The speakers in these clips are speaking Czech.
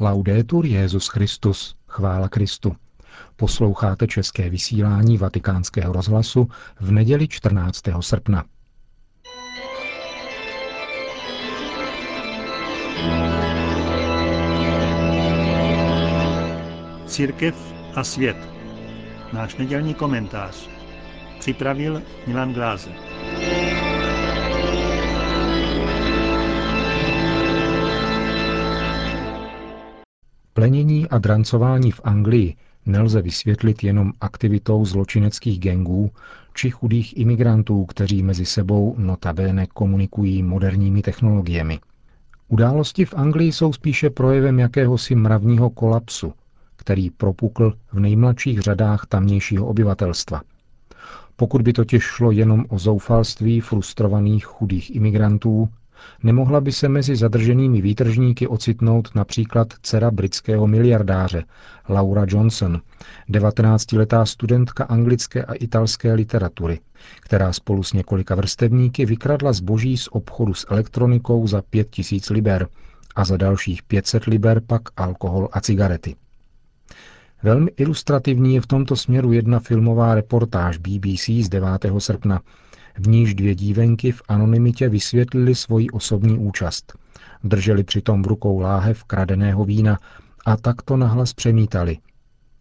Laudetur Jezus Christus, chvála Kristu. Posloucháte české vysílání Vatikánského rozhlasu v neděli 14. srpna. Církev a svět. Náš nedělní komentář. Připravil Milan Glázer. Plenění a drancování v Anglii nelze vysvětlit jenom aktivitou zločineckých gengů či chudých imigrantů, kteří mezi sebou notabene komunikují moderními technologiemi. Události v Anglii jsou spíše projevem jakéhosi mravního kolapsu, který propukl v nejmladších řadách tamnějšího obyvatelstva. Pokud by totiž šlo jenom o zoufalství frustrovaných chudých imigrantů, Nemohla by se mezi zadrženými výtržníky ocitnout například dcera britského miliardáře Laura Johnson, 19-letá studentka anglické a italské literatury, která spolu s několika vrstevníky vykradla zboží z obchodu s elektronikou za 5000 liber a za dalších 500 liber pak alkohol a cigarety. Velmi ilustrativní je v tomto směru jedna filmová reportáž BBC z 9. srpna, v níž dvě dívenky v anonymitě vysvětlili svoji osobní účast. Drželi přitom v rukou láhev kradeného vína a takto nahlas přemítali.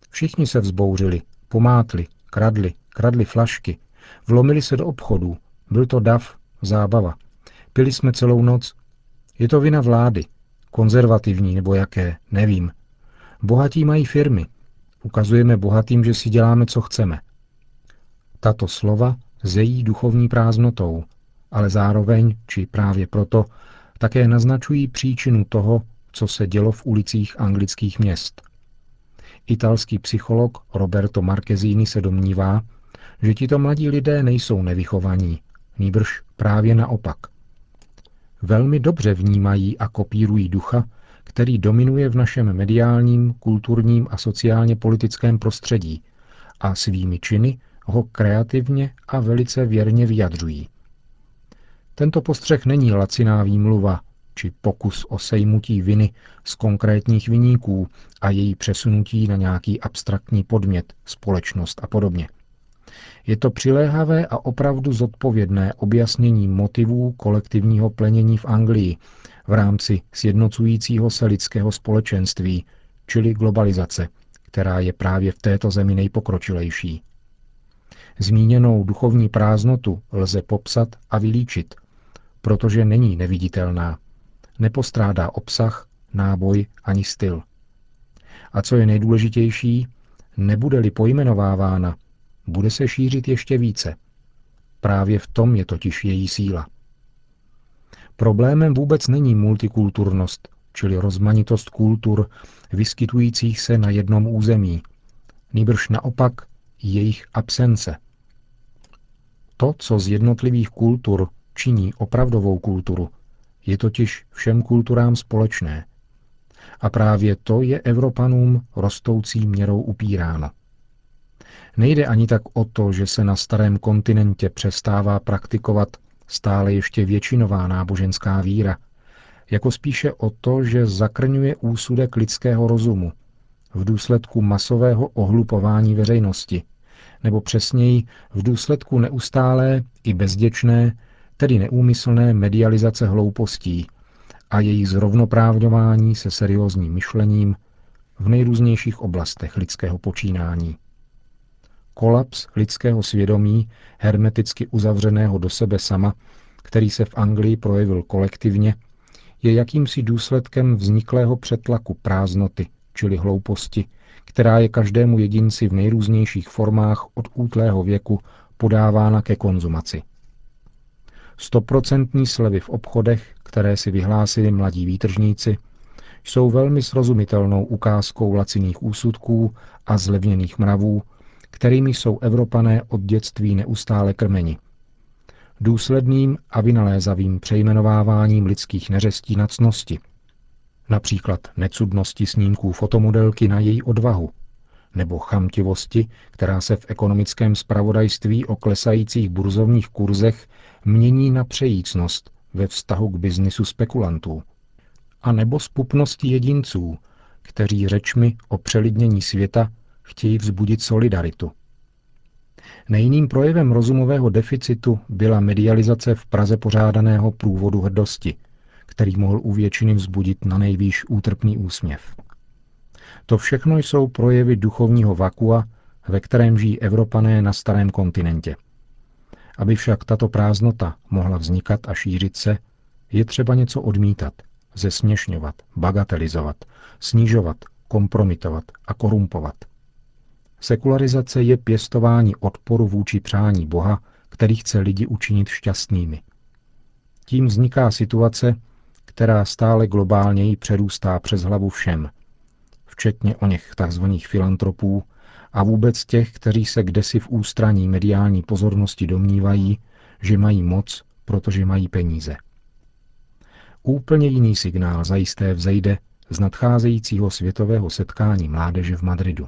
Všichni se vzbouřili, pomátli, kradli, kradli flašky, vlomili se do obchodů. Byl to dav, zábava. Pili jsme celou noc. Je to vina vlády. Konzervativní nebo jaké, nevím. Bohatí mají firmy. Ukazujeme bohatým, že si děláme, co chceme. Tato slova zejí duchovní prázdnotou, ale zároveň, či právě proto, také naznačují příčinu toho, co se dělo v ulicích anglických měst. Italský psycholog Roberto Marquezini se domnívá, že tito mladí lidé nejsou nevychovaní, nýbrž právě naopak. Velmi dobře vnímají a kopírují ducha, který dominuje v našem mediálním, kulturním a sociálně politickém prostředí a svými činy ho kreativně a velice věrně vyjadřují. Tento postřeh není laciná výmluva či pokus o sejmutí viny z konkrétních viníků a její přesunutí na nějaký abstraktní podmět, společnost a podobně. Je to přiléhavé a opravdu zodpovědné objasnění motivů kolektivního plenění v Anglii v rámci sjednocujícího se lidského společenství, čili globalizace, která je právě v této zemi nejpokročilejší. Zmíněnou duchovní prázdnotu lze popsat a vylíčit, protože není neviditelná. Nepostrádá obsah, náboj ani styl. A co je nejdůležitější, nebude-li pojmenovávána, bude se šířit ještě více. Právě v tom je totiž její síla. Problémem vůbec není multikulturnost, čili rozmanitost kultur vyskytujících se na jednom území, nýbrž naopak jejich absence – to, co z jednotlivých kultur činí opravdovou kulturu, je totiž všem kulturám společné. A právě to je Evropanům rostoucí měrou upíráno. Nejde ani tak o to, že se na starém kontinentě přestává praktikovat stále ještě většinová náboženská víra, jako spíše o to, že zakrňuje úsudek lidského rozumu v důsledku masového ohlupování veřejnosti – nebo přesněji v důsledku neustálé i bezděčné, tedy neúmyslné medializace hloupostí a její zrovnoprávňování se seriózním myšlením v nejrůznějších oblastech lidského počínání. Kolaps lidského svědomí, hermeticky uzavřeného do sebe sama, který se v Anglii projevil kolektivně, je jakýmsi důsledkem vzniklého přetlaku prázdnoty, čili hlouposti, která je každému jedinci v nejrůznějších formách od útlého věku podávána ke konzumaci. Stoprocentní slevy v obchodech, které si vyhlásili mladí výtržníci, jsou velmi srozumitelnou ukázkou laciných úsudků a zlevněných mravů, kterými jsou Evropané od dětství neustále krmeni. Důsledným a vynalézavým přejmenováváním lidských neřestí na cnosti, například necudnosti snímků fotomodelky na její odvahu, nebo chamtivosti, která se v ekonomickém spravodajství o klesajících burzovních kurzech mění na přejícnost ve vztahu k biznisu spekulantů. A nebo spupnosti jedinců, kteří řečmi o přelidnění světa chtějí vzbudit solidaritu. Nejiným projevem rozumového deficitu byla medializace v Praze pořádaného průvodu hrdosti, který mohl u většiny vzbudit na nejvýš útrpný úsměv. To všechno jsou projevy duchovního vakua, ve kterém žijí Evropané na starém kontinentě. Aby však tato prázdnota mohla vznikat a šířit se, je třeba něco odmítat, zesměšňovat, bagatelizovat, snižovat, kompromitovat a korumpovat. Sekularizace je pěstování odporu vůči přání Boha, který chce lidi učinit šťastnými. Tím vzniká situace, která stále globálněji přerůstá přes hlavu všem, včetně o něch tzv. filantropů a vůbec těch, kteří se kdesi v ústraní mediální pozornosti domnívají, že mají moc, protože mají peníze. Úplně jiný signál zajisté vzejde z nadcházejícího světového setkání mládeže v Madridu.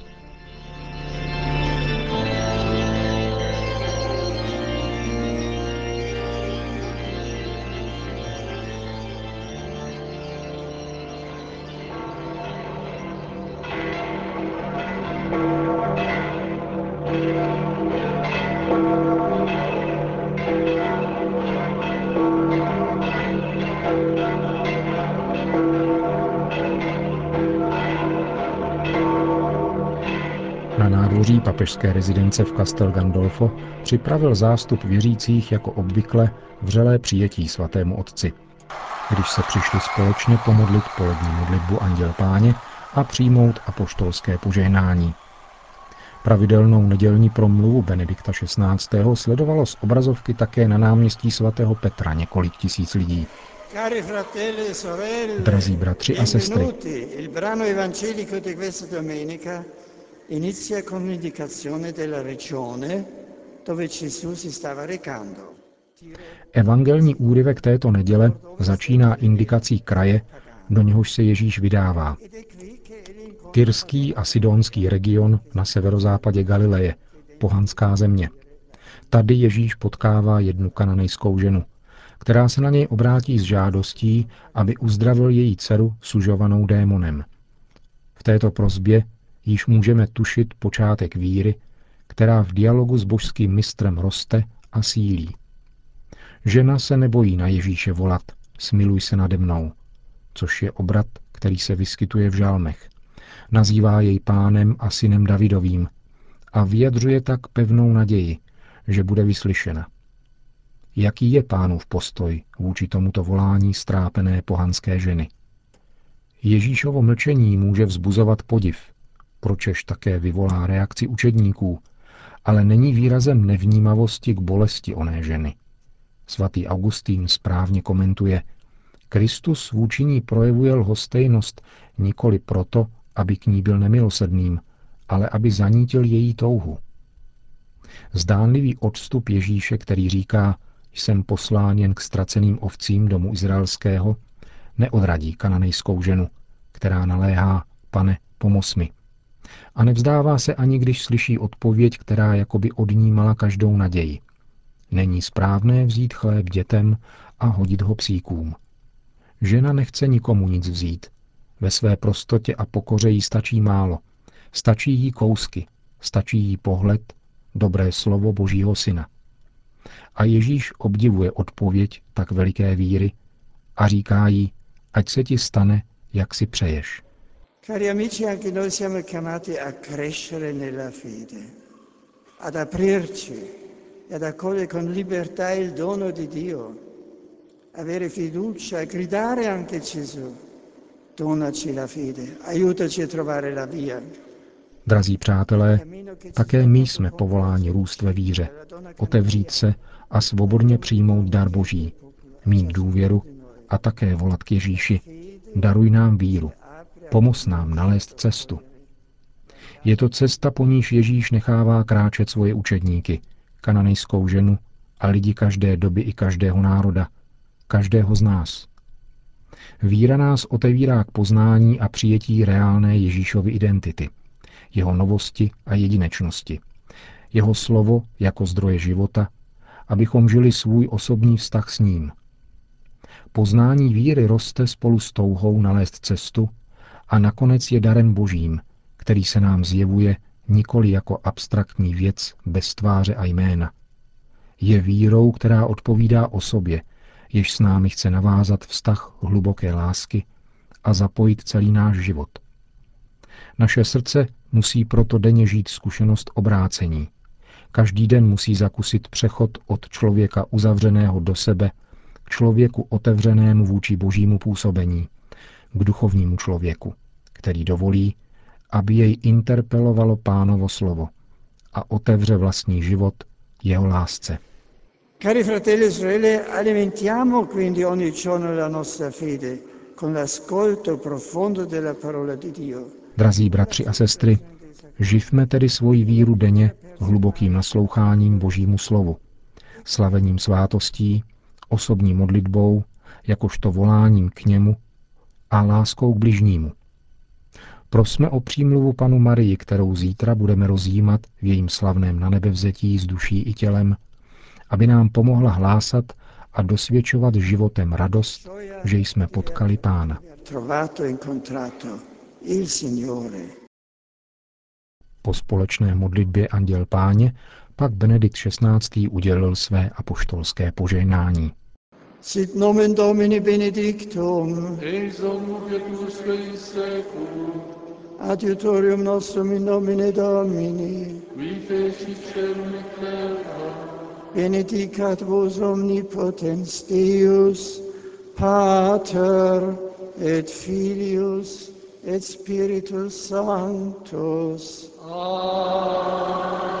Nádvoří papežské rezidence v Castel Gandolfo připravil zástup věřících jako obvykle vřelé přijetí svatému otci. Když se přišli společně pomodlit polední modlitbu Anděl Páně a přijmout apoštolské požehnání. Pravidelnou nedělní promluvu Benedikta XVI. sledovalo z obrazovky také na náměstí svatého Petra několik tisíc lidí. E Drazí bratři a sestry, inizia con l'indicazione della regione dove Gesù si stava recando. Evangelní úryvek této neděle začíná indikací kraje, do něhož se Ježíš vydává. Tyrský a sidonský region na severozápadě Galileje, pohanská země. Tady Ježíš potkává jednu kananejskou ženu, která se na něj obrátí s žádostí, aby uzdravil její dceru sužovanou démonem. V této prozbě již můžeme tušit počátek víry, která v dialogu s božským mistrem roste a sílí. Žena se nebojí na Ježíše volat, smiluj se nade mnou, což je obrat, který se vyskytuje v žálmech. Nazývá jej pánem a synem Davidovým a vyjadřuje tak pevnou naději, že bude vyslyšena. Jaký je pánův postoj vůči tomuto volání strápené pohanské ženy? Ježíšovo mlčení může vzbuzovat podiv, pročež také vyvolá reakci učedníků, ale není výrazem nevnímavosti k bolesti oné ženy. Svatý Augustín správně komentuje, Kristus vůči ní projevuje lhostejnost nikoli proto, aby k ní byl nemilosrdným, ale aby zanítil její touhu. Zdánlivý odstup Ježíše, který říká, jsem poslán jen k ztraceným ovcím domu izraelského, neodradí kananejskou ženu, která naléhá, pane, pomoz mi a nevzdává se ani, když slyší odpověď, která jakoby odnímala každou naději. Není správné vzít chléb dětem a hodit ho psíkům. Žena nechce nikomu nic vzít. Ve své prostotě a pokoře jí stačí málo. Stačí jí kousky, stačí jí pohled, dobré slovo Božího syna. A Ježíš obdivuje odpověď tak veliké víry a říká jí, ať se ti stane, jak si přeješ. Cari amici, anche noi siamo chiamati a crescere nella fede, ad aprirci e ad accogliere con libertà il dono di Dio, avere fiducia, gridare anche Gesù, donaci la fede, aiutaci a trovare la via. Drazí přátelé, také my jsme povoláni růst ve víře, otevřít se a svobodně přijmout dar Boží, mít důvěru a také volat k Ježíši. Daruj nám víru, Pomoz nám nalézt cestu. Je to cesta, po níž Ježíš nechává kráčet svoje učedníky, kananejskou ženu a lidi každé doby i každého národa, každého z nás. Víra nás otevírá k poznání a přijetí reálné Ježíšovy identity. jeho novosti a jedinečnosti, jeho slovo jako zdroje života, abychom žili svůj osobní vztah s ním. Poznání víry roste spolu s touhou nalézt cestu a nakonec je darem božím, který se nám zjevuje nikoli jako abstraktní věc bez tváře a jména. Je vírou, která odpovídá osobě, jež s námi chce navázat vztah hluboké lásky a zapojit celý náš život. Naše srdce musí proto denně žít zkušenost obrácení. Každý den musí zakusit přechod od člověka uzavřeného do sebe k člověku otevřenému vůči božímu působení, k duchovnímu člověku, který dovolí, aby jej interpelovalo pánovo slovo a otevře vlastní život jeho lásce. Cari fratelli e sorelle, alimentiamo quindi ogni giorno la nostra fede con l'ascolto profondo della parola di Dio. Drazí bratři a sestry, živme tedy svoji víru denně hlubokým nasloucháním Božímu slovu, slavením svátostí, osobní modlitbou, jakožto voláním k němu a láskou k bližnímu. Prosme o přímluvu panu Marii, kterou zítra budeme rozjímat v jejím slavném na nebevzetí s duší i tělem, aby nám pomohla hlásat a dosvědčovat životem radost, že jsme potkali Pána. Po společné modlitbě Anděl Páně pak Benedikt XVI. udělil své apoštolské požehnání. Sit nomen Domini benedictum. Ex usque in seculum. Adiutorium nostrum in nomine Domini. Qui fecit celum et terra. Benedicat vos omnipotens Deus, Pater et Filius et Spiritus Sanctus. Amen.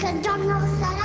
said, don't know